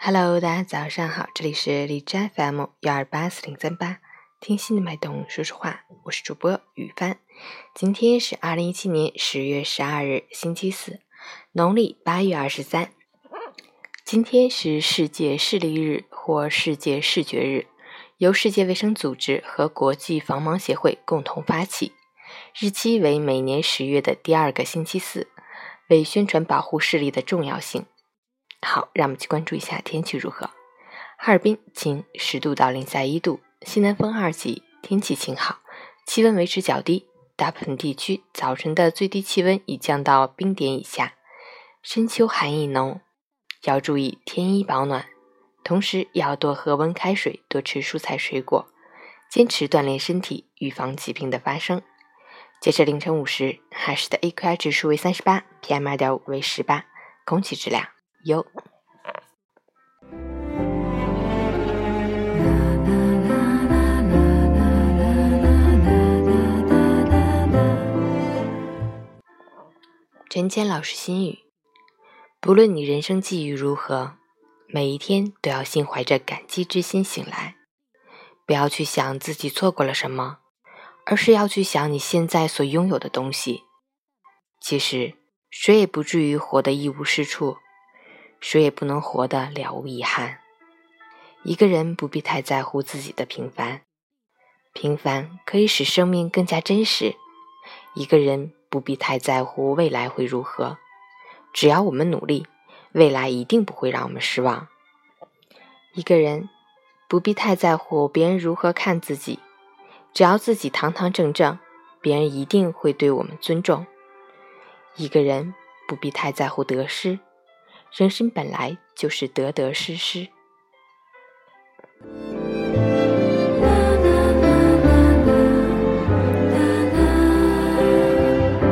Hello，大家早上好，这里是荔枝 FM 幺二八四零三八，听心的脉动说说话，我是主播雨帆。今天是二零一七年十月十二日，星期四，农历八月二十三。今天是世界视力日或世界视觉日，由世界卫生组织和国际防盲协会共同发起，日期为每年十月的第二个星期四。为宣传保护视力的重要性。好，让我们去关注一下天气如何。哈尔滨晴，十度到零下一度，西南风二级，天气晴好，气温维持较低，大部分地区早晨的最低气温已降到冰点以下。深秋寒意浓，要注意添衣保暖，同时要多喝温开水，多吃蔬菜水果，坚持锻炼身体，预防疾病的发生。截至凌晨五时，哈市的 AQI 指数为三十八，PM 二点五为十八，空气质量有。陈谦老师心语：不论你人生际遇如何，每一天都要心怀着感激之心醒来，不要去想自己错过了什么。而是要去想你现在所拥有的东西。其实，谁也不至于活得一无是处，谁也不能活得了无遗憾。一个人不必太在乎自己的平凡，平凡可以使生命更加真实。一个人不必太在乎未来会如何，只要我们努力，未来一定不会让我们失望。一个人不必太在乎别人如何看自己。只要自己堂堂正正，别人一定会对我们尊重。一个人不必太在乎得失，人生本来就是得得失失。